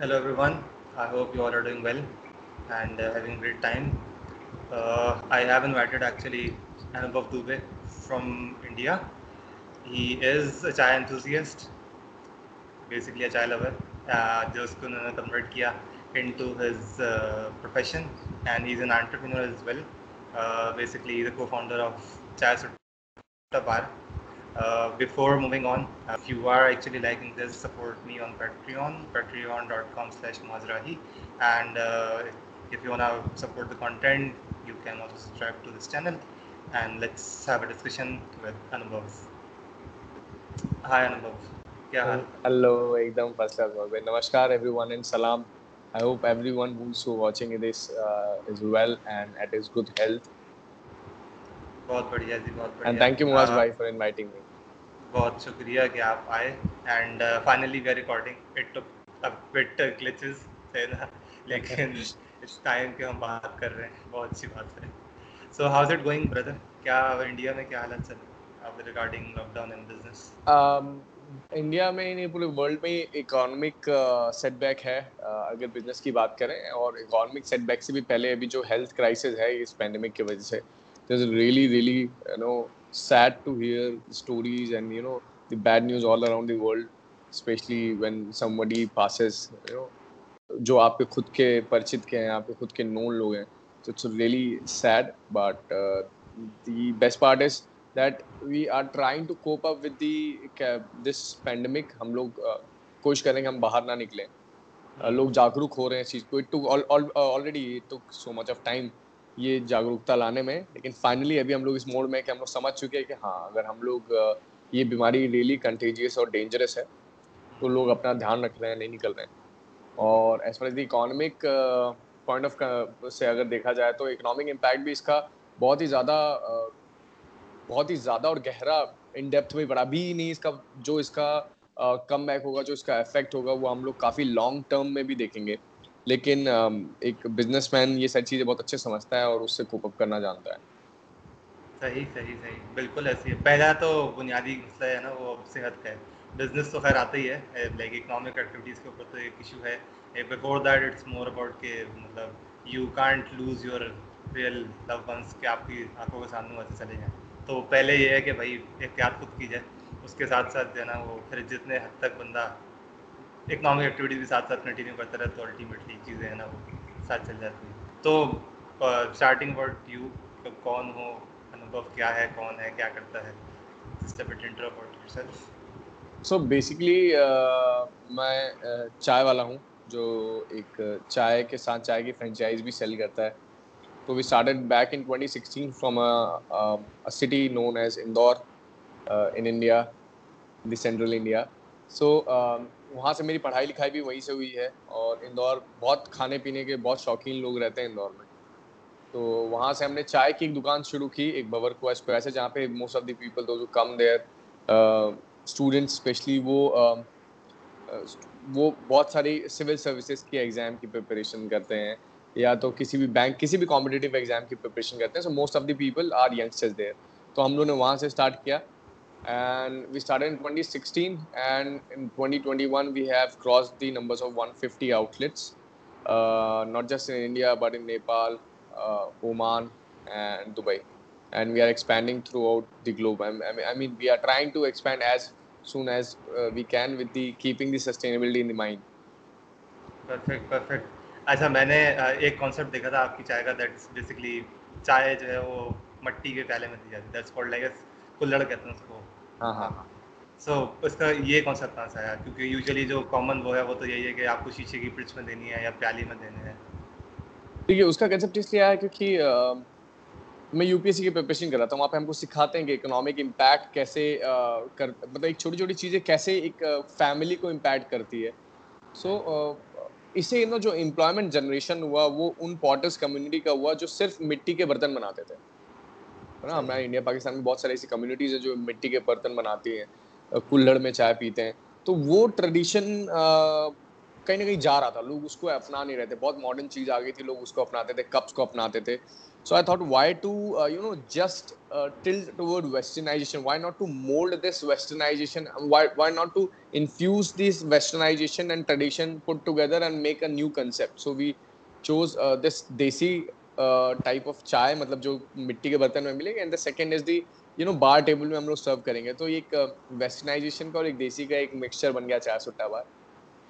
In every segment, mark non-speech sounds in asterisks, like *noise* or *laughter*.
Hello everyone I hope you are well and with time I have intended he is a enthusiast basically انہوں نے convert کیا infusion and as entrepreneur well basically a co founder of before moving on, if you are actually liking this, support me on Patreon, patreon.com slash mazrahi. And uh, if you want to support the content, you can also subscribe to this channel. And let's have a discussion with Anubhav. Hi, Anubhav. Hello, ekdam first. Namaskar, everyone, and salam. I hope everyone who's watching this uh, is well and at his good health. بہت بڑھیا جی بہت بڑھیا and thank you Moaz بھائی for inviting me بہت شکریہ کہ آپ آئے and finally we recording it but glitches ہے نا لیکن اس ٹائم کے ہم بات کر رہے ہیں بہت اچھی بات ہے۔ So how's it going brother کیا انڈیا میں کیا حالت چل رہی ہے لاک ڈاؤن بزنس انڈیا میں نہیں پورے ورلڈ میں اکانومک سیٹ بیک ہے uh, اگر بزنس کی بات کریں اور اکانومک سیٹ بیک سے بھی پہلے ابھی جو ہیلتھ کرائسز ہے اس پینڈیمک کی وجہ سے really really no sad to hear stories and you know the bad news all around the world especially when somebody passes جو آپ کے خود کے پرچت کے ہیں، آپ کے خود کے نون لوگ ہیں۔ تو it's really sad but the best part is that we are trying to cope up with the this pandemic ہم لوگ uh, کوشش کریں کہ ہم باہر نہ نکلیں۔ uh, لوگ جاگروک ہو رہے ہیں اس چیز کو۔ Already took so much of time یہ جاگروکتا لانے میں، لیکن فائنلی ابھی ہم لوگ اس موڑ میں کہ ہم لوگ سمجھ چکے ہیں کہ ہاں اگر ہم لوگ یہ بیماری ریلی کنٹیجیس اور ڈینجرس ہے، تو لوگ اپنا دھیان رکھ رہے ہیں، نہیں نکل رہے ہیں۔ اور as far as the economic point of سے اگر دیکھا جائے تو اکنامک امپیکٹ بھی اس کا بہت ہی زیادہ بہت ہی زیادہ اور گہرا ان ڈیپتھ میں بڑا بھی نہیں اس کا، جو اس کا کم بیک ہوگا، جو اس کا افیکٹ ہوگا، وہ ہم لوگ کافی لانگ ٹرم میں بھی دیکھیں گے۔ لیکن ایک بزنس مین یہ ساری چیزیں بہت اچھے سمجھتا ہے اور اس سے کوپ اپ کرنا جانتا ہے۔ صحیح صحیح صحیح، بالکل ایسی ہے۔ پہلا تو بنیادی مسئلہ ہے نا، وہ صحت کا ہے۔ بزنس تو خیر آتا ہی ہے۔ لائک اکنامک ایکٹیویٹیز کے اوپر تو ایک ایشو ہے۔ Before that it's more about کہ مطلب you can't lose your real love ones کہ آپ کی آنکھوں کے سامنے ویسے چلے جائیں۔ تو پہلے یہ ہے کہ بھائی احتیاط خود کی جائے۔ اس کے ساتھ ساتھ جو ہے نا، وہ پھر جتنے حد تک بندہ اکنامک ایکٹیویٹیز بھی ساتھ ساتھ کنٹینیو کرتا رہا تو الٹیمیٹلی چیزیں ہیں نا، وہ ساتھ چل جاتی ہیں۔ تو اسٹارٹنگ ورڈ یو کون ہو، انوبھو کیا ہے، کون ہے، کیا کرتا ہے؟ سو بیسکلی میں چائے والا ہوں، جو ایک چائے کے ساتھ چائے کی فرینچائز بھی سیل کرتا ہے۔ تو we started back in twenty sixteen from city known as Indore in India the central India so وہاں سے میری پڑھائی لکھائی بھی وہیں سے ہوئی ہے اور اندور بہت کھانے پینے کے بہت شوقین لوگ رہتے ہیں اندور میں۔ تو وہاں سے ہم نے چائے کی ایک دکان شروع کی، ایک بور کو ایسپریس ہے جہاں پہ موسٹ آف دی پیپل جو کم دیر اسٹوڈنٹس اسپیشلی وہ وہ بہت ساری سول سروسز کی ایگزام کی پریپریشن کرتے ہیں یا تو کسی بھی بینک کسی بھی کمپٹیٹیو ایگزام کی پریپریشن کرتے ہیں۔ So most of the people are youngsters there تو ہم لوگوں نے وہاں سے اسٹارٹ کیا۔ And we start in twenty sixteen and in twenty twenty one we have cross the numbers of one fifty outlets not just India but in Nepal Oman and Dubai and we are expanding throughout the globe I mean we are trying to expand as soon as we can with the keeping the sustainability in the mind perfect perfect اچھا میں نے ایک concept دیکھا تھا آپ کی چائے کا دیٹس بیسکلی چائے جو ہے وہ مٹی کے پیالے میں دی جاتی دیٹس کالڈ لائک کلڑ کہتے ہیں اس کو۔ ہاں ہاں ہاں۔ سو اس کا یہ کانسیپٹ کہاں سے آیا کیونکہ یوزلی جو کامن وہ ہے وہ تو یہی ہے کہ آپ کو شیشے کی پرچ میں دینی ہے یا پیالی میں دینے ہیں۔ ہے اس کا کنسیپٹ اس لیے آیا کیونکہ میں یو پی ایس سی کی پریپریشن کر رہا تھا۔ وہاں پہ ہم کو سکھاتے ہیں کہ اکنامک امپیکٹ کیسے کر مطلب ایک چھوٹی چھوٹی چیزیں کیسے ایک فیملی کو امپیکٹ کرتی ہے۔ سو اسے سے جو امپلائمنٹ جنریشن ہوا وہ ان پوٹرس کمیونٹی کا ہوا جو صرف مٹی کے برتن بناتے تھے۔ نا ہمارے انڈیا پاکستان میں بہت ساری ایسی کمیونٹیز ہیں جو مٹی کے برتن بناتی ہیں کلڑ میں چائے پیتے ہیں۔ تو وہ ٹریڈیشن کہیں نہ کہیں جا رہا تھا۔ لوگ اس کو اپنا نہیں رہتے بہت ماڈرن چیز آ گئی تھی، لوگ اس کو اپناتے تھے کپس کو اپناتے تھے۔ So I thought why to you know just tilt toward westernization why not to mould this westernization why not to infuse this westernization and tradition put together and make a new concept so we choose this desi type of چائے مطلب جو مٹی کے برتن میں ملے گے and the second is the you know bar table میں ہم لوگ سرو کریں گے تو ایک ویسٹرنائزیشن کا اور ایک دیسی کا ایک مکسچر بن گیا چائے سٹا بار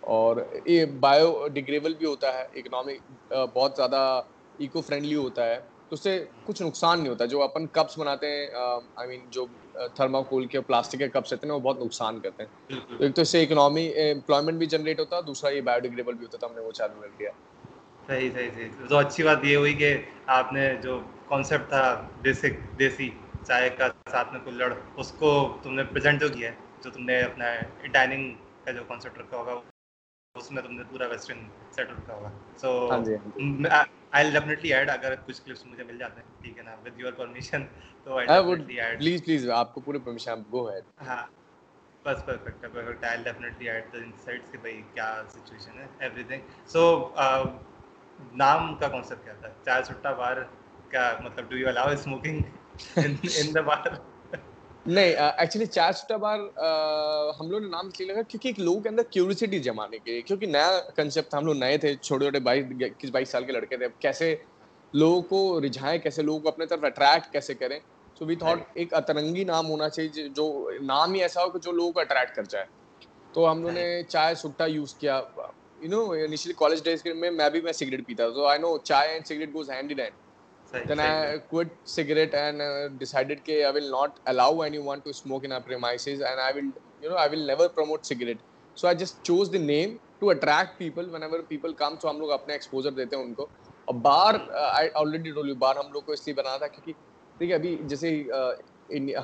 اور یہ بایو ڈیگریبل بھی ہوتا ہے اکنامک بہت زیادہ ایکو فرینڈلی ہوتا ہے تو اس سے کچھ نقصان نہیں ہوتا جو اپن کپس بناتے ہیں آئی مین جو تھرماکول کے پلاسٹک کے کپس رہتے ہیں وہ بہت نقصان کرتے ہیں ایک تو اس سے اکنامی امپلائمنٹ بھی جنریٹ ہوتا ہے دوسرا یہ بایو ڈیگریبل بھی ہوتا تھا ہم نے وہ چالو کر دیا صحیح صحیح صحیح۔ تو اچھی بات یہ ہوئی کہ آپ نے جو کانسیپٹ تھا بیسک دیسی چائے کا ساتھ میں کلڑ اس کو تم نے پریزنٹ جو کیا ہے جو تم نے اپنا ڈائننگ کا جو کانسیپٹ رکھا ہوگا اس میں تم نے پورا ویسٹرن سیٹ رکھا ہوگا۔ سو آئی ڈیفینیٹلی ایڈ اگر کچھ کلپس مجھے مل جاتے ہیں ٹھیک ہے نا ود یور پرمیشن تو I definitely add please please آپ کو پورے پرمیشن گو ہے ہاں بس پرفیکٹ ہے perfect I definitely add the insights کہ بھائی کیا سچویشن ہے ایوری تھنگ سو نام کا کانسیپٹ کیا تھا؟ چائے سٹا بار کا مطلب do you allow smoking in the bar نہیں ایکچولی چائے سٹا بار ہم لوگ نے نام اس لیے لگا؟ کیونکہ ایک لوگوں کے اندر کیوریسٹی جمانے کے لیے کیونکہ نیا کنسیپٹ تھا ہم لوگ نئے تھے چھوٹے چھوٹے بائیس اکیس بائیس سال کے لڑکے تھے کیسے لوگوں کو رجھائیں کیسے لوگوں کو اپنے طرف اٹریکٹ کیسے کریں؟ سو وی تھاٹ ایک اترنگی نام ہونا چاہیے جو نام ہی ایسا ہو کہ جو لوگوں کو اٹریکٹ کر جائے۔ تو ہم لوگوں نے چائے سٹا یوز کیا۔ You know initially college days میں میں بھی میں سگریٹ پیتا تھا. So I know chai and cigarette goes hand in hand then I cigarette and decided کہ I will not allow anyone to smoke in and I will you know I will never promote cigarette so I just choose the name to attract people whenever people come so ہم لوگ اپنے exposure دیتے ہیں ان کو اور بار I already بار ہم لوگ کو اس لیے بنا تھا کیونکہ دیکھیے ابھی جیسے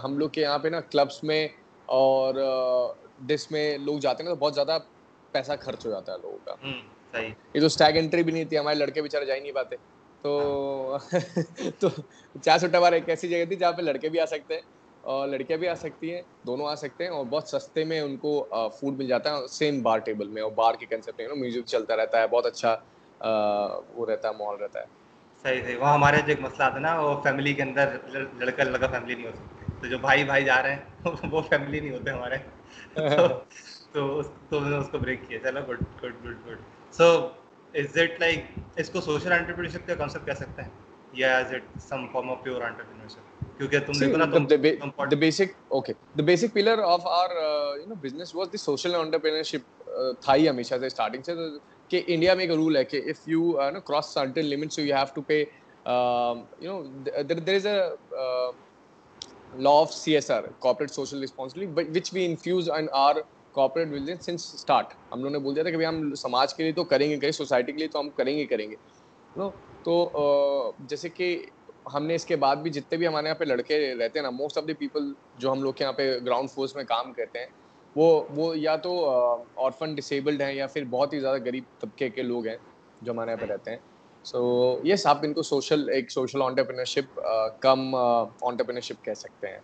ہم لوگ کے یہاں پہ نا کلبس میں اور ڈس میں لوگ جاتے ہیں نا تو بہت زیادہ پیسہ خرچ ہو جاتا ہے لوگوں کا۔ یہ تو اسٹیگ انٹری بھی نہیں تھی ہمارے لڑکے بیچارے جا ہی نہیں پاتے۔ تو *laughs* تو چار سو ٹوار ایک ایسی جگہ تھی جہاں پہ لڑکے بھی آ سکتے ہیں اور لڑکیاں بھی آ سکتی ہیں دونوں آ سکتے ہیں اور بہت سستے میں ان کو فوڈ مل جاتا ہے سیم بار ٹیبل میں اور بار کے کنسیپٹ میں میوزک چلتا رہتا ہے بہت اچھا وہ رہتا ہے ماحول رہتا ہے۔ صحیح صحیح۔ وہاں ہمارے جو ایک مسئلہ آتا ہے نا وہ فیملی کے اندر لڑکا لڑکا فیملی نہیں ہو سکتی تو جو بھائی بھائی جا رہے ہیں *laughs* وہ فیملی نہیں ہوتے ہمارے۔ *laughs* تو اس تو نے اس کو بریک کیا. چلا good good good good so is it like اس کو سوشل انٹرپرینرشپ کا کانسیپٹ کہہ سکتے ہیں? یا is it some form of pure entrepreneurship کیونکہ تم دیکھو نا تم the basic okay the basic pillar of our you know business was the social entrepreneurship تھا ہی ہمیشہ سے سٹارٹنگ سے کہ انڈیا میں ایک رول ہے کہ if you know cross certain limits you have to pay you know there there is a law of C S R corporate social responsibility which we infuse on our corporate religion since start ہم لوگوں نے بول دیا تھا کہ بھائی ہم سماج کے لیے تو کریں گے، کریں سوسائٹی کے لیے تو ہم کریں گے کریں گے۔ نو تو جیسے کہ ہم نے اس کے بعد بھی جتنے بھی ہمارے یہاں پہ لڑکے رہتے ہیں نا موسٹ آف دی پیپل جو ہم لوگ کے یہاں پہ گراؤنڈ فورس میں کام کرتے ہیں، وہ وہ یا تو آرفن ڈسیبلڈ ہیں یا پھر بہت ہی زیادہ غریب طبقے کے لوگ ہیں جو ہمارے یہاں پہ رہتے ہیں۔ سو یس آپ ان کو سوشل ایک سوشل آنٹرپرینرشپ کم آنٹرپرینرشپ کہہ سکتے ہیں۔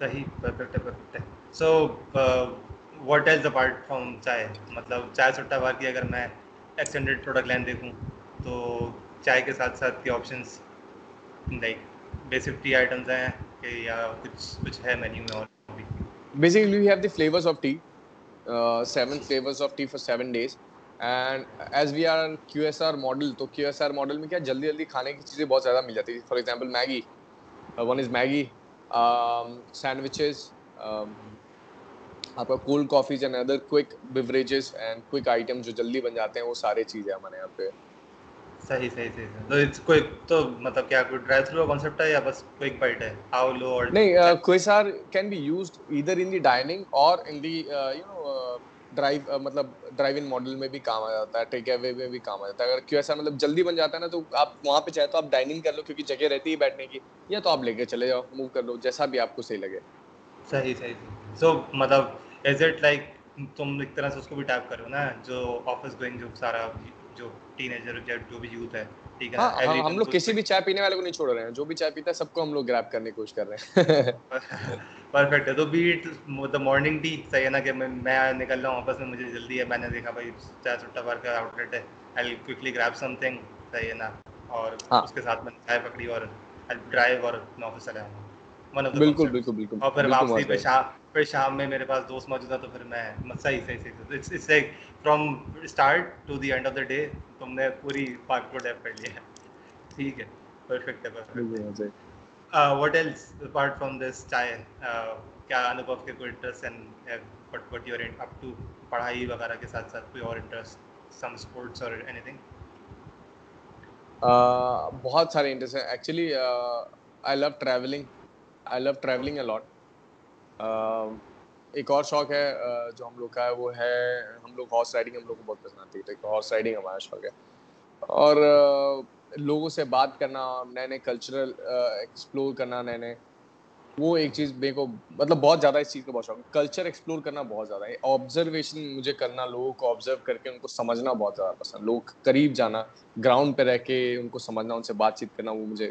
صحیح پرفیکٹ ہے پرفیکٹ ہے so what is apart from chai? مطلب چائے سٹا بار کی اگر میں ایکسٹینڈیڈ پروڈکٹ لائن دیکھوں تو چائے کے ساتھ ساتھ کے options like basic tea items ہیں کہ یا کچھ کچھ ہے مینیو میں اور بھی۔ Basically we have the flavours of tea seven flavours of tea for seven days and as we are Q S R model تو کیو ایس آر ماڈل میں کیا جلدی جلدی کھانے کی چیزیں بہت زیادہ مل جاتی ہیں۔ For example Maggi one is Maggi Um, sandwiches um, آپ کا cool coffees and other quick beverages and quick item جو جلدی بن جاتے ہیں وہ سارے چیزیں ہمارے یہاں پہ۔ صحیح صحیح صحیح تو کوئی تو مطلب کیا کوئی ڈرائی تھرو کانسیپٹ ہے یا بس کوئک بائٹ ہے؟ ہاؤ لو اور نہیں کوئسار can be used either in the dining اور in the you know drive uh, مطلب ڈرائیو ان ماڈل میں بھی کام آ جاتا ہے ٹیک اوے میں بھی کام آ جاتا ہے۔ اگر کیو ایس آر مطلب جلدی بن جاتا ہے نا تو آپ وہاں پہ چاہے تو آپ ڈائننگ کر لو، کیونکہ جگہ رہتی ہے بیٹھنے کی، یا تو آپ لے کے چلے جاؤ موو کر لو، جیسا بھی آپ کو صحیح لگے۔ صحیح صحیح۔ سو مطلب ایز اٹ لائک تم ایک طرح سے اس کو بھی ٹائپ کرو نا، جو آفس گوئنگ جو سارا جو ٹین ایجر جو بھی یوتھ ہے ہاں، ہم لوگ کسی بھی چائے پینے والے کو نہیں چھوڑ رہے ہیں۔ جو بھی چائے پیتا ہے سب کو ہم لوگ گراب کرنے کی کوشش کر رہے ہیں۔ *laughs* پرفیکٹ ہے۔ تو be it the morning tea صحیح ہے نا کہ میں نکل رہا ہوں آپس میں مجھے جلدی ہے۔ میں نے دیکھا بھائی چائے سٹا بار کا آؤٹ لیٹ ہے۔ آئی کوئکلی گریب سم تھنگ صحیح ہے نا۔ اور ہاں۔ اس کے ساتھ میں چائے پکڑی اور ڈرائیو اور آفس چلا ہوں بالکل بالکل بالکل اور پھر واپسی پہ۔ شام پھر شام میں میرے پاس دوست موجود ہے تو پھر میں صحیح صحیح صحیح it's like from start to the end of the day تم نے پوری پارک کو ڈیپ کر لیا۔ ہے ٹھیک ہے پرفیکٹ ہے بھائی۔ What else apart from this chai? کیا انوبھو کے کوئی interest and what what your up to پڑھائی وغیرہ کے ساتھ ساتھ کوئی اور انٹرسٹ سم اسپورٹس اور اینی تھنگ بہت سارے انٹرسٹ ہیں۔ Actually I love travelling I love travelling a lot ایک اور شوق ہے جو ہم لوگ کا ہے، وہ ہے ہم لوگ ہارس رائڈنگ ہم لوگ کو بہت پسند آتی ہے۔ تو ہارس رائڈنگ ہمارا شوق ہے۔ اور لوگوں سے بات کرنا، نئے نئے کلچرل ایکسپلور کرنا، نئے نئے، وہ ایک چیز میرے کو مطلب بہت زیادہ اس چیز کا بہت شوق ہے۔ کلچر ایکسپلور کرنا بہت زیادہ ہے۔ آبزرویشن مجھے کرنا، لوگوں کو آبزرو کر کے ان کو سمجھنا بہت زیادہ پسند۔ لوگ قریب جانا گراؤنڈ پہ رہ کے ان کو سمجھنا، ان سے بات چیت کرنا، وہ مجھے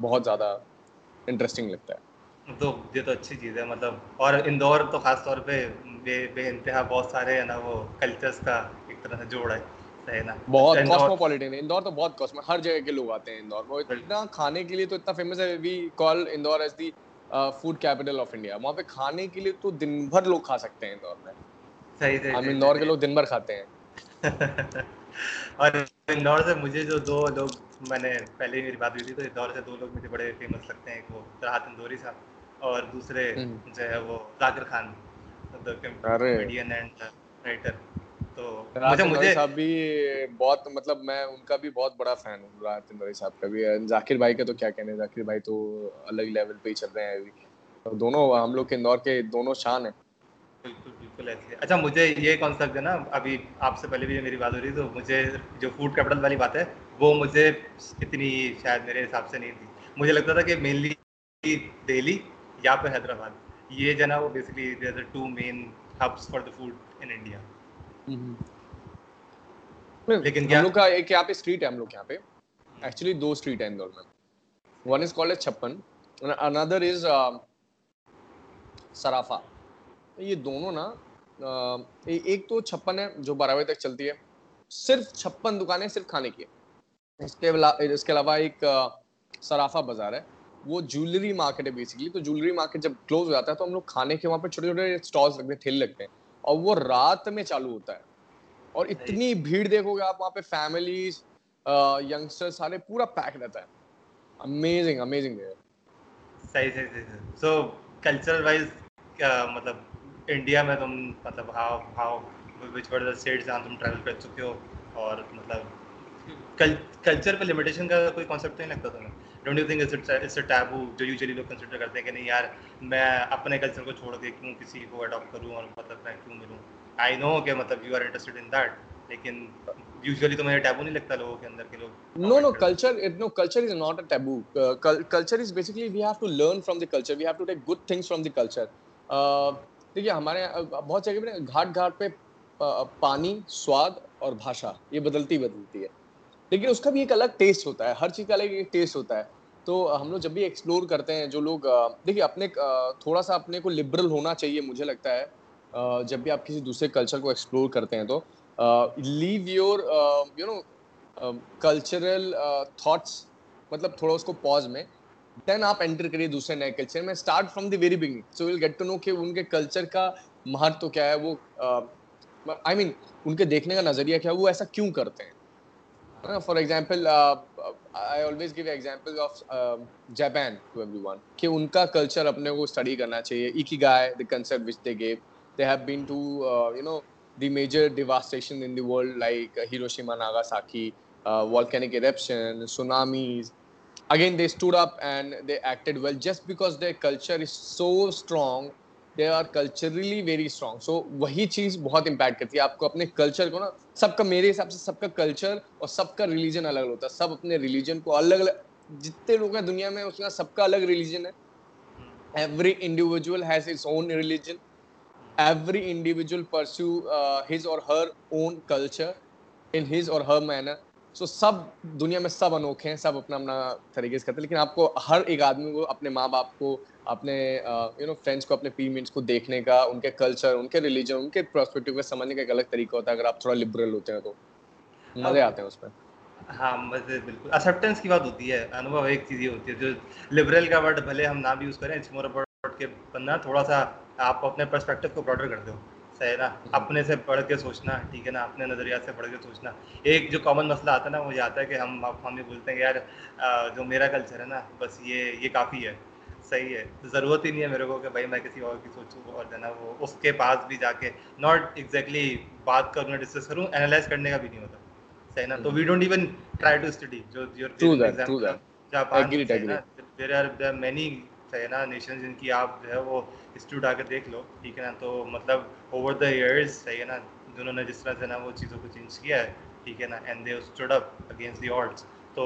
بہت زیادہ انٹرسٹنگ لگتا ہے۔ تو یہ تو اچھی چیز ہے مطلب اور اندور تو خاص طور پہ بے بے انتہا بہت سارے ہے نا وہ کلچرس کا ایک طرح سے جوڑ ہے بہت کاسموپولیٹن ہے اندور تو بہت کاسمو ہر جگہ کے لوگ آتے ہیں اندور وہ اتنا کھانے کے لیے تو اتنا فیمس ہے we call Indore as the food capital of India وہاں پہ کھانے کے لیے تو دن بھر لوگ کھا سکتے ہیں اندور میں۔ صحیح صحیح ہم اندور کے۔ لوگ دن بھر کھاتے ہیں۔ *laughs* اور اندور سے مجھے جو دو لوگ میں نے پہلے ہی میری بات ہوئی تھی تو اندور سے دو لوگ مجھے بڑے فیمس لگتے ہیں ایک وہ راحت اندوری صاحب۔ اور دوسرے۔ جو ہے وہ ذاکر خان ارے۔ کامیڈین اینڈ رائٹر تو راحت مجھے اندوری مجھے صاحب بھی بہت مطلب میں ان کا بھی بہت بڑا فین ہوں راحت اندوری صاحب کا بھی۔ ذاکر بھائی کا تو کیا کہنے ذاکر بھائی تو الگ لیول پہ ہی چل رہے ہیں ابھی۔ دونوں ہم لوگ کے اندور کے دونوں شان ہیں۔ بالکل بالکل ایسے۔ اچھا مجھے یہ کانسیپٹ ہے نا ابھی آپ سے پہلے بھی میری بات ہو رہی تو مجھے جو فوڈ کیپٹل والی بات ہے وہ مجھے اتنی شاید میرے حساب سے نہیں تھی۔ مجھے لگتا تھا کہ مینلی دہلی یا پھر حیدرآباد. یہ جو ہے نا وہ basically there two main hubs for the food in India لیکن ہم لوگ کا ایک یہاں پہ اسٹریٹ ہے ہم لوگ یہاں پہ ایکچولی دو اسٹریٹ ہے اندور میں ون از کالڈ چھپن اندر از سرافا یہ دونوں نا ایک تو چھپن ہے جو بارہ بجے تک چلتی ہے صرف چھپن دکانیں صرف کھانے کی ہے اس کے اس کے علاوہ ایک سرافا بازار ہے وہ جولری مارکیٹ ہے بیسکلی تو جولری مارکیٹ جب کلوز ہو جاتا ہے تو ہم لوگ کھانے کے وہاں پہ چھوٹے چھوٹے اسٹالس لگتے ہیں ٹھیلے لگتے ہیں۔ اور وہ رات میں چالو ہوتا ہے۔ اور اتنی بھیڑ دیکھو گے آپ وہاں پہ فیملیز یگسٹر سارے پورا پیک رہتا ہے۔ امیزنگ امیزنگ صحیح صحیح صحیح سو کلچرل وائز مطلب انڈیا میں تم مطلب how how which were the states جہاں تم ٹریول کر چکے ہو؟ اور مطلب کلچر پہ لمیٹیشن کا کوئی کانسیپٹ نہیں لگتا تمہیں؟ Don't you think it's a taboo جو یوزلی لوگ کنسیڈر کرتے ہیں کہ نہیں یار میں اپنے کلچر کو چھوڑ کے کیوں کسی کو اڈاپٹ کروں اور مطلب میں کیوں ملوں آئی نو کہ مطلب you are interested in that لیکن یوزلی تو مجھے ٹیبو نہیں لگتا لوگوں کے اندر کے لوگ no, culture is not a taboo. Uh, cul- culture is basically we have to learn from the culture. We have to take good things from the culture. Uh, دیکھیے ہمارے بہت جگہ پہ گھاٹ گھاٹ پہ پانی سواد اور بھاشا یہ بدلتی بدلتی ہے لیکن اس کا بھی ایک الگ ٹیسٹ ہوتا ہے، ہر چیز کا الگ ایک ٹیسٹ ہوتا ہے۔ تو ہم لوگ جب بھی ایکسپلور کرتے ہیں، جو لوگ، دیکھیے اپنے، تھوڑا سا اپنے کو لبرل ہونا چاہیے مجھے لگتا ہے۔ جب بھی آپ کسی دوسرے کلچر کو ایکسپلور کرتے ہیں تو leave your you know cultural thoughts مطلب تھوڑا اس کو پاز میں۔ دین آپ انٹر کریے دوسرے نئے کلچر میں۔ Start from the very beginning so will get to know کہ ان کے کلچر کا مہتو کیا ہے۔ وہ آئی مین ان کے دیکھنے کا نظریہ کیا ہے۔ وہ ایسا کیوں کرتے ہیں؟ For example I always give example of Japan to everyone one کہ ان کا کلچر اپنے کو اسٹڈی کرنا چاہیے ایک guy the concert which they give they have been to you know the major devastation in the world like Hiroshima Nagasaki volcanic eruption tsunamis. Again they stood up and they acted well just because their culture is so strong they are culturally very strong. So وہی چیز بہت impact کرتی ہے آپ کو اپنے culture کو نا سب کا میرے حساب سے سب کا کلچر اور سب کا ریلیجن الگ الگ ہوتا ہے سب اپنے ریلیجن کو الگ الگ جتنے لوگ ہیں دنیا میں اس کا سب کا الگ ریلیجن ہے every individual has his own religion every individual pursue his or her own culture in his or her manner so سب دنیا میں سب انوکھے ہیں سب اپنا اپنا طریقے سے کرتے ہیں لیکن آپ کو ہر ایک آدمی کو اپنے ماں باپ کو اپنے یو نو فرینڈس کو اپنے پیمنٹس کو دیکھنے کا ان کے کلچر ان کے ریلیجن ان کے پرسپیکٹیو کو سمجھنے کا ایک الگ طریقہ ہوتا ہے۔ اگر آپ تھوڑا لبرل ہوتے ہیں تو۔ مزے آتے ہیں اس میں۔ ہاں مزے بالکل۔ اسپٹینس کی بات ہوتی ہے۔ انوبھو ایک چیز یہ ہوتی ہے جو لبرل کا ورڈ بھلے ہم نہ بھی یوز کریں اٹس مور اباؤٹ کے بننا تھوڑا سا آپ اپنے پرسپیکٹو کو براڈر کر دو۔ صحیح نا؟ اپنے سے پڑھ کے سوچنا ٹھیک ہے نا؟ اپنے نظریات سے پڑھ کے سوچنا۔ ایک جو کامن مسئلہ آتا ہے نا وہ یہ آتا ہے کہ ہم ہم یہ بولتے ہیں کہ یار جو میرا کلچر ہے نا بس یہ یہ کافی ہے۔ صحیح ہے ضرورت ہی نہیں ہے میرے کو کہ بھائی میں کسی اور کی سوچوں اور جو ہے نا وہ اس کے پاس بھی جا کے ناٹ ایگزیکٹلی بات کروں ڈسکس کروں انالائز کرنے کا بھی نہیں ہوتا۔ صحیح نا؟ تو we don't even try to study جو جاپان مینی صحیح نا نیشن جن کی آپ جو ہے وہ انسٹیٹیوٹ آ کے دیکھ لو ٹھیک ہے نا؟ تو مطلب اوور دا ایئرس صحیح ہے نا جنہوں نے جس طرح سے نا وہ چیزوں کو چینج کیا ہے ٹھیک ہے نا؟ And they stood up against the arts تو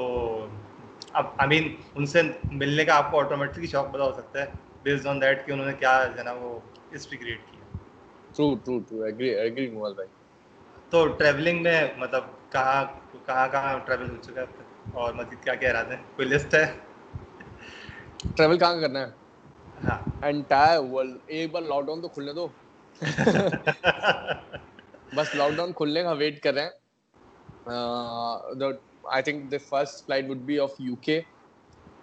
اب آئی مین ان سے ملنے کا آپ کو آٹومیٹکلی شوق پتا ہو سکتا ہے بیسڈ آن دیٹ کہ انہوں نے کیا جو ہے نا وہ ہسٹری کریٹ کیا۔ True true true agree agree mobile بھائی تو ٹریولنگ میں مطلب کہاں کہاں کہاں ٹریول ہو چکا ہے؟ اور مزید کیا کیا ارادے ہیں کوئی لسٹ ہے؟ ٹریول کہاں کرنا ہے؟ ہاں۔ انٹائر ورلڈ ایک بار لاک ڈاؤن تو کھلنے دو۔ *laughs* بس لاک ڈاؤن کھلنے کا ویٹ کر رہے ہیں۔ I think the first flight would be of UK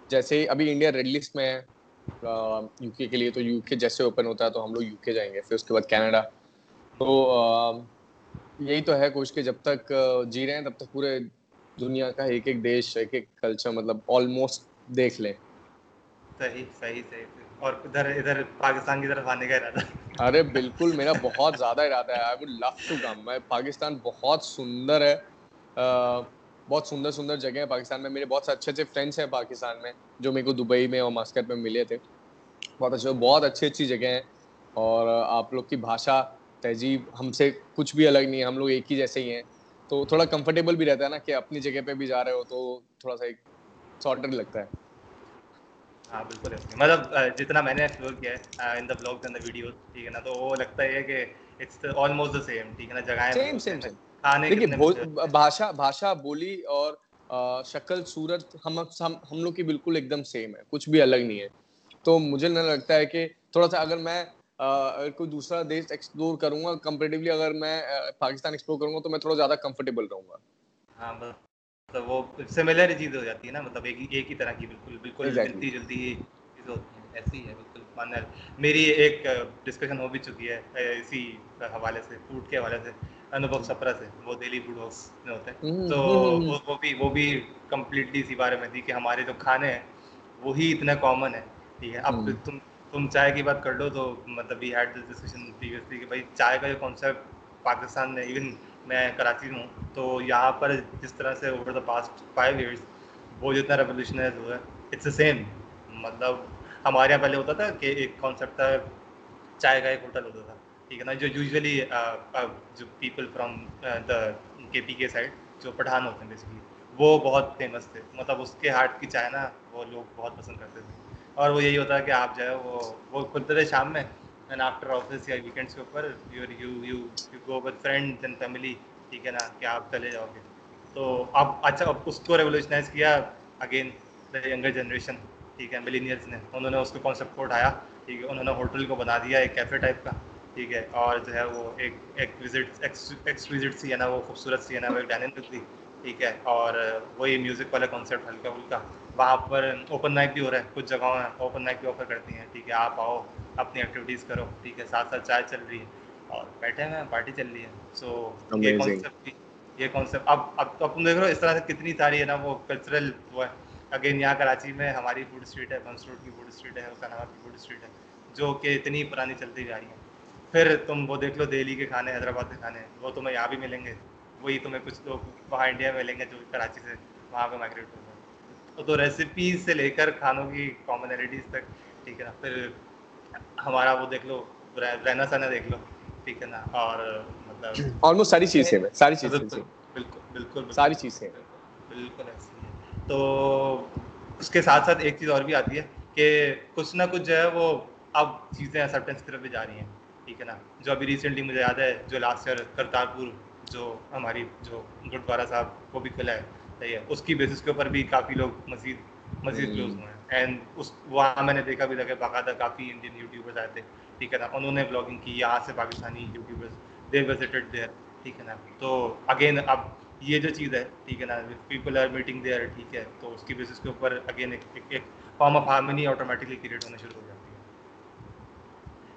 جیسے ابھی انڈیا ریڈ لسٹ میں ہے یو کے کے لیے تو یو کے جیسے اوپن ہوتا ہے تو ہم لوگ یو کے جائیں گے پھر اس کے بعد کینیڈا تو یہی تو ہے کوشش کہ جب تک جی رہے ہیں تب تک پورے دنیا کا ایک ایک دیش ایک ایک کلچر مطلب آلموسٹ دیکھ لیں صحیح صحیح صحیح اور ادھر ادھر پاکستان کی طرف آنے کا ارادہ ارے بالکل میرا بہت زیادہ ارادہ ہے I would love to come میں پاکستان بہت سندر ہے بہت سندر سندر جگہ ہیں پاکستان میں میرے بہت سے اچھے اچھے فرینڈس ہیں پاکستان میں جو میرے کو دبئی میں اور ماسکٹ میں ملے تھے۔ بہت اچھے بہت اچھی اچھی جگہ ہیں۔ اور آپ لوگ کی بھاشا تہذیب ہم سے کچھ بھی الگ نہیں ہے ہم لوگ ایک ہی جیسے ہی ہیں۔ تو تھوڑا کمفرٹیبل بھی رہتا ہے نا کہ اپنی جگہ پہ بھی جا رہے ہو تو تھوڑا سا ایک سارٹر لگتا ہے۔ ہاں بالکل۔ مطلب جتنا میں نے ایکسپلور کیا ہے in the blogs and the videos ٹھیک ہے نا؟ تو وہ لگتا ہے کہ اٹس آلموسٹ دا سیم ٹھیک ہے نا؟ جگہیں سیم سیم دیکھیے بھاشا بھاشا بولی اور شکل صورت ہم ہم لوگ کی بالکل ایک دم سیم ہے کچھ بھی الگ نہیں ہے۔ تو مجھے نہ لگتا ہے کہ تھوڑا سا اگر میں کوئی دوسرا دیش ایکسپلور کروں گا کمپیریٹیولی اگر میں پاکستان ایکسپلور کروں گا تو میں تھوڑا زیادہ کمفرٹیبل رہوں گا۔ ہاں تو وہ سملر چیز ہو جاتی ہے نا مطلب ایک ہی طرح کی بالکل بالکل چیز ہوتی ہیں ایسی ہے بالکل۔ ماننا میری ایک ڈسکشن ہو بھی چکی ہے اسی حوالے سے فوڈ کے حوالے سے انوبھو سپرا سے وہ دہلی فوڈ ہاؤس میں ہوتے ہیں۔ تو وہ بھی وہ بھی کمپلیٹلی اسی بارے میں تھی کہ ہمارے جو کھانے ہیں وہی اتنا کامن ہے ٹھیک ہے اب تم تم چائے کی بات کر لو تو مطلب we had this discussion previously کہ بھائی چائے کا جو کانسیپٹ پاکستان میں ایون میں کراچی میں ہوں۔ تو یہاں پر جس طرح سے over the past five years وہ جتنا ریولیوشنائز ہوا ہے اٹس اے سیم مطلب ہمارے یہاں پہلے ہوتا تھا کہ ایک کانسیپٹ تھا، چائے کا ایک ہوٹل ہوتا تھا، ٹھیک ہے نا؟ جو یوزلی جو people from the K P K side جو پٹھان ہوتے ہیں بیسکلی وہ بہت فیمس تھے۔ مطلب اس کے ہارٹ کی چائے نا، وہ لوگ بہت پسند کرتے تھے۔ اور وہ یہی ہوتا ہے کہ آپ جو ہے، وہ وہ کھلتے تھے شام میں اینڈ آفٹر آفس یا ویکینڈس کے اوپر you you you you go with friend and family ٹھیک ہے نا؟ کہ آپ چلے جاؤ گے۔ تو اب اچھا اب اس کو ریولیوشنائز کیا اگین دا ینگر جنریشن ٹھیک ہے ملینئرس نے۔ انہوں نے اس کو کانسیپٹ کو اٹھایا ٹھیک ہے انہوں نے ہوٹل کو بنا دیا ایک کیفے ٹائپ کا ٹھیک ہے۔ اور جو ہے وہ ایک ایک وزٹ ایکس وزٹ سی ہے نا وہ خوبصورت سی ہے نا وہ ایک ڈائننگ تھی ٹھیک ہے۔ اور وہی میوزک والا کانسیپٹ ہلکا پھلکا۔ وہاں پر اوپن نائٹ بھی ہو رہا ہے کچھ جگہوں میں اوپن نائٹ بھی آفر کرتی ہیں ٹھیک ہے۔ آپ آؤ اپنی ایکٹیویٹیز کرو ٹھیک ہے۔ ساتھ ساتھ چائے چل رہی ہے۔ اور بیٹھے ہیں پارٹی چل رہی ہے۔ سو یہ کانسیپٹ یہ کانسیپٹ اب اب اب تم دیکھ رہے ہو اس طرح سے کتنی ساری ہے نا وہ کلچرل وہ ہے۔ اگین یہاں کراچی میں ہماری فوڈ اسٹریٹ ہے بنس روڈ کی فوڈ اسٹریٹ ہے حسین آباد کی فوڈ اسٹریٹ ہے جو کہ اتنی پرانی چلتی جا رہی ہیں۔ پھر تم وہ دیکھ لو دہلی کے کھانے حیدرآباد کے کھانے وہ تمہیں یہاں بھی ملیں گے۔ وہی تمہیں کچھ لوگ وہاں انڈیا میں ملیں گے جو کراچی سے وہاں پہ مائگریٹ ہو گئے۔ تو ریسیپیز سے لے کر کھانوں کی کامنالٹیز تک ٹھیک ہے نا؟ پھر ہمارا وہ دیکھ لو رہنا سہنا دیکھ لو ٹھیک ہے نا؟ اور مطلب آلموسٹ ساری چیزیں ساری چیزیں بالکل بالکل ساری چیزیں بالکل ایسی۔ تو اس کے ساتھ ساتھ ایک چیز اور بھی آتی ہے کہ کچھ نہ کچھ جو ہے وہ اب چیزیں ایکسیپٹینس کی طرف بھی جا رہی ہیں ٹھیک ہے نا؟ جو ابھی ریسنٹلی مجھے یاد ہے جو لاسٹ ایئر کرتارپور جو ہماری جو گرودوارا صاحب وہ بھی کھلا ہے صحیح ہے؟ اس کی بیسس کے اوپر بھی کافی لوگ مزید مزید کلوز ہوئے ہیں۔ اینڈ اس وہاں میں نے دیکھا بھی تھا کہ باقاعدہ کافی انڈین یوٹیوبرز آئے تھے ٹھیک ہے نا؟ انہوں نے بلاگنگ کی یہاں سے Pakistani YouTubers they visited there ٹھیک ہے نا؟ تو اگین اب یہ جو چیز ہے ٹھیک ہے نا پیپل آر میٹنگ دیئر ٹھیک ہے تو اس کی بیسس کے اوپر اگین ایک form of harmony automatically create ہونا شروع ہو جاتی ہے۔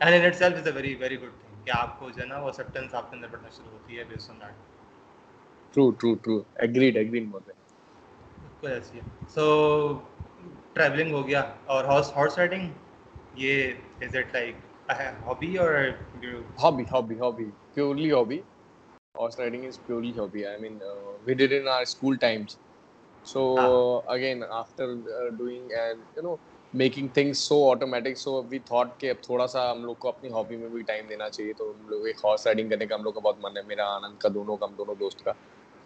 And in itself is a very very good thing کہ آپ کو جو ہے نا وہ ایکسیپٹنس آپ کے اندر بڑھنا شروع ہوتی ہے based on that true true true agreed agreed بولتے کوئی ایسی ہے۔ سو ٹریولنگ ہو گیا اور ہارس ہارس رائڈنگ یہ از اٹ لائک ہابی اور hobby hobby hobby purely hobby horse riding is purely hobby. I mean uh, we did in our school times. So ah. again after uh, doing and you know making things so automatic so we thought کہ اب تھوڑا سا ہم لوگ کو اپنی hobby میں بھی ٹائم دینا چاہیے تو ہم لوگ ایک ہارس رائڈنگ کرنے کا ہم لوگ کا بہت من ہے میرا آنند کا دونوں کا ہم دونوں دوست کا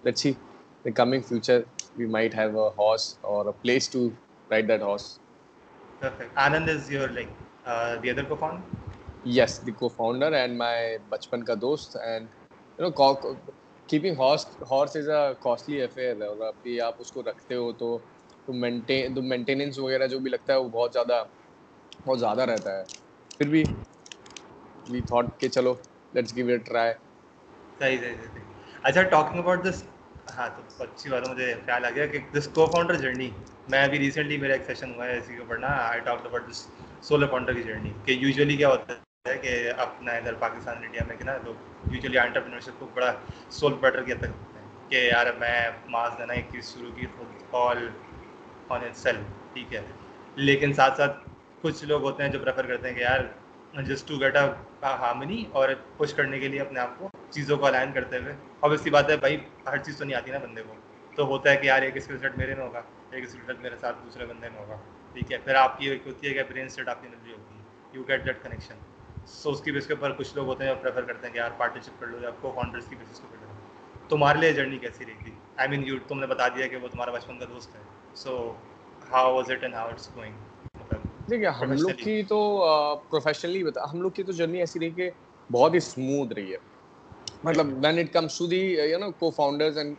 let's see horse horse is my بچپن کا دوست and you know keeping horse horse is a costly affair اور ابھی آپ اس کو رکھتے ہو تو مینٹیننس وغیرہ جو بھی لگتا ہے وہ بہت زیادہ بہت زیادہ رہتا ہے پھر بھی وی تھاٹ کہ چلو لیٹس گیو اٹ ٹرائی صحیح صحیح صحیح اچھا ٹاکنگ اباؤٹ دس ہاں تو اچھی بات ہے مجھے خیال آ گیا کہ دس کو فاؤنڈر جرنی میں ابھی ریسنٹلی میرا ایک سیشن ہوا ہے اسی کے اوپر نا I talk about this solar founder کی جرنی کہ یوزلی کیا ہوتا ہے ہے کہ اپنا ادھر پاکستان انڈیا میں کہ نا لوگ یوزلی انٹرپرینرشپ کو بڑا سول بیٹر کیا تک کہ یار میں ماس دینا ایک چیز شروع کی آل آن اٹ سیلف ٹھیک ہے۔ لیکن ساتھ ساتھ کچھ لوگ ہوتے ہیں جو پریفر کرتے ہیں کہ یار just to get a harmony اور پش کرنے کے لیے اپنے آپ کو چیزوں کو الائن کرتے ہوئے۔ اب اس کی بات ہے بھائی ہر چیز تو نہیں آتی نا بندے کو۔ تو ہوتا ہے کہ یار ایک اسکل سیٹ میرے میں ہوگا، ایک اسکل سیٹ میرے ساتھ دوسرے بندے میں ہوگا، ٹھیک ہے۔ پھر آپ کی ہوتی ہے کہ برین سیٹ آپ کی مل رہی ہوتی ہے۔ You get that connection so اس کی بیس کے اوپر کچھ لوگ ہوتے ہیں جو پریفر کرتے ہیں کہ یار پارٹنرشپ کر لو یا کو فاؤنڈرس کی بیسس کو کر لو۔ تمہارے لیے جرنی کیسی رہی تھی؟ آئی مین یو تم نے بتا دیا کہ وہ تمہارا بچپن کا دوست ہے۔ So how was it and how it's going دیکھیے ہم لوگ کی تو پروفیشنلی بتا ہم لوگ کی تو جرنی ایسی رہی کہ بہت ہی اسموتھ رہی ہے۔ مطلب when it comes to the you know cofounders and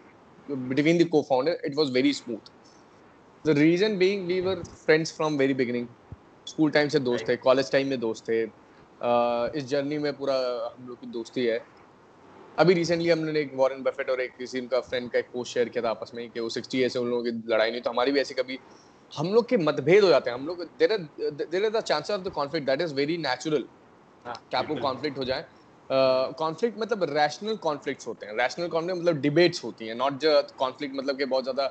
between the cofounder it was very smooth the reason being we were friends from very beginning school time سے دوست تھے کالج ٹائم میں دوست تھے۔ اس جرنی میں پورا ہم لوگ کی دوستی ہے۔ ابھی ریسنٹلی ہم نے ایک وارن بفیٹ اور ایک کسی ان کا فرینڈ کا ایک پوسٹ شیئر کیا تھا آپس میں کہ وہ سکسٹی ایسے ان لوگوں کی لڑائی نہیں تو ہماری بھی ایسی کبھی ہم لوگ کے مت بھید ہو جاتے ہیں۔ ہم لوگ there there is the chance of the conflict that is very natural کہ آپ کو کانفلکٹ ہو جائے۔ کانفلکٹ مطلب ریشنل کانفلکٹس ہوتے ہیں۔ ریشنل کانفلکٹ مطلب ڈبیٹس ہوتی ہیں۔ ناٹ جو کانفلکٹ مطلب کہ بہت زیادہ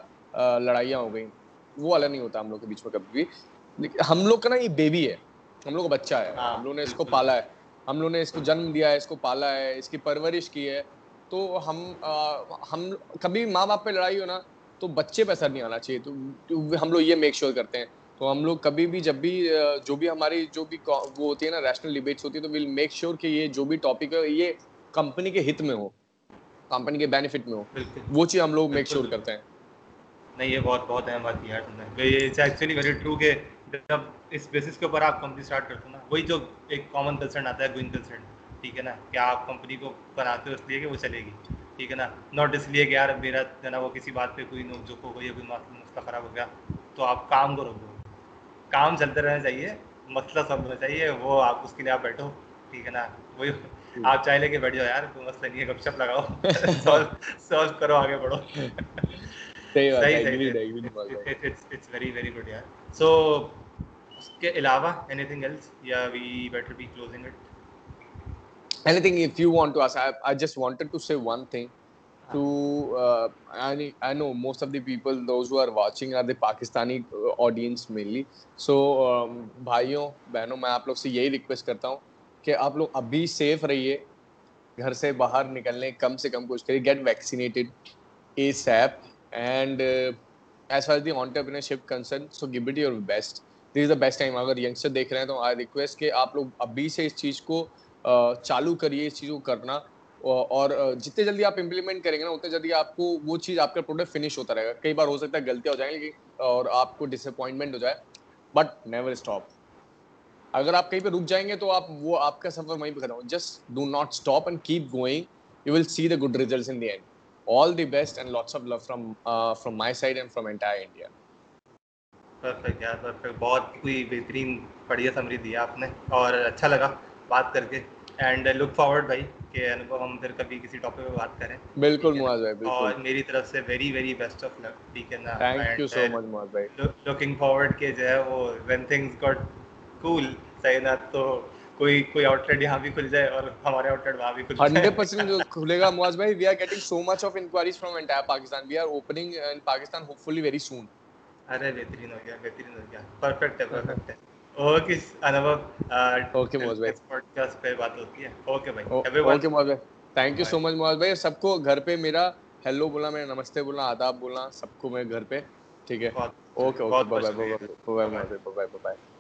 لڑائیاں ہو گئیں۔ وہ والا نہیں ہوتا ہم لوگ کے بیچ میں کبھی بھی۔ ہم لوگ کا نا یہ بیبی ہے۔ ہم لوگ بچہ ہے۔ ہم لوگ نے اس کو پالا ہے۔ ہم لوگ نے اس کو جنم دیا ہے اس کو پالا ہے اس کی پرورش کی ہے۔ تو ہم ہم کبھی ماں باپ پہ لڑائی ہو نا تو بچے پہ اثر نہیں آنا چاہیے۔ تو ہم لوگ یہ میک شیور کرتے ہیں۔ تو ہم لوگ کبھی بھی جب بھی جو بھی ہماری جو بھی وہ ہوتی ہے نا نیشنل ڈبیٹس ہوتی ہے تو ول میک شیور کہ یہ جو بھی ٹاپک ہے یہ کمپنی کے ہت میں ہو۔ کمپنی کے بینیفٹ میں ہو۔ وہ چیز ہم لوگ میک شیور کرتے ہیں۔ نہیں یہ بہت بہت اہم بات کی ہے تم نے۔ یہ ایکچولی ویری ٹرو کہ جب اس بیسس کے اوپر آپ کمپنی اسٹارٹ کرتے ہو نا وہی جو ایک کامن کنسرن آتا ہے گوئنگ کنسرن ٹھیک ہے نا؟ کہ آپ کمپنی کو بناتے ہو اس لیے کہ وہ چلے گی ٹھیک ہے نا؟ ناٹ اس لیے کہ یار میرا جو نا وہ کسی بات پہ کوئی نوک جھوک ہو گئی یا کوئی مسئلہ خراب ہو گیا تو آپ کام کو روک دو کام چلتے رہنا چاہیے مسئلہ سب ہونا چاہیے وہ آپ اس کے لیے آپ بیٹھو ٹھیک ہے نا؟ وہی آپ چاہے لے کے بیٹھ جاؤ یار کوئی مسئلہ نہیں ہے گپ شپ لگاؤ *laughs* سالو کرو آگے بڑھو۔ *laughs* ویری ویری گڈ یار سو اس کے علاوہ اینی تھنگ ایلس یا we better be closing it anything if you want to ask. I, I just wanted to say one thing to uh, I, I know most of the people those who are watching are the pakistani audience mainly. So um, بھائیوں بہنوں میں آپ لوگ سے یہی request کرتا ہوں کہ آپ لوگ ابھی سیف رہیے گھر سے باہر نکلنے کم سے کم کوشش کریے get vaccinated ASAP and as far the entrepreneurship concern so give it your best this is the best time اگر ینگسٹر دیکھ رہے ہیں تو آئی ریکویسٹ کہ آپ لوگ ابھی سے اس چیز کو چالو کریے اس چیز کو کرنا اور جتنے جلدی آپ امپلیمنٹ کریں گے نا اتنے جلدی آپ کو وہ چیز آپ کا پروڈکٹ فنش ہوتا رہے گا کئی بار ہو سکتا ہے غلطیاں ہو جائیں گی اور آپ کو ڈس اپوائنٹمنٹ ہو جائے بٹ نیور اسٹاپ اگر آپ کہیں پہ رک جائیں گے تو آپ وہ آپ کا سفر وہیں پہ کریں just do not stop and keep going you will see the good results in the end all the best and lots of love from from my side and from entire India perfect یار بہت کوئی بہترین بڑھیا summary دیا آپ نے اور اچھا لگا بات کر کے اینڈ لک فارورڈ بھائی کہ ہم پھر کبھی کسی ٹاپک پہ بات کریں بالکل معاذ بھائی اور میری طرف سے very very best of luck ٹھیک ہے نا thank you so much Maaz بھائی لوکنگ فارورڈ کہ جو ہے وہ وین تھنگس گاٹ کول صحیح نا تو کوئی کوئی آؤٹ لیٹ یہاں بھی کھل جائے اور ہمارے آؤٹ لیٹ وہاں بھی کھل جائے۔ ہنڈریڈ پرسینٹ جو کھلے گا معاذ بھائی we are getting so much of enquiries from entire Pakistan we are opening in Pakistan hopefully very soon ارے بہترین ہو گیا بہترین ہو گیا۔ پرفیکٹ ہے پرفیکٹ ہے۔ اوکے انوبھو اوکے معاذ بھائی۔ پوڈکاسٹ پہ بات ہوتی ہے۔ اوکے بھائی اوکے معاذ بھائی۔ Thank you so much Maaz بھائی۔ سب کو گھر پہ میرا ہیلو بولا میں نمستے بولنا آداب بولنا سب کو میں گھر پہ۔ ٹھیک ہے۔ Okay okay bye bye bye bye bye bye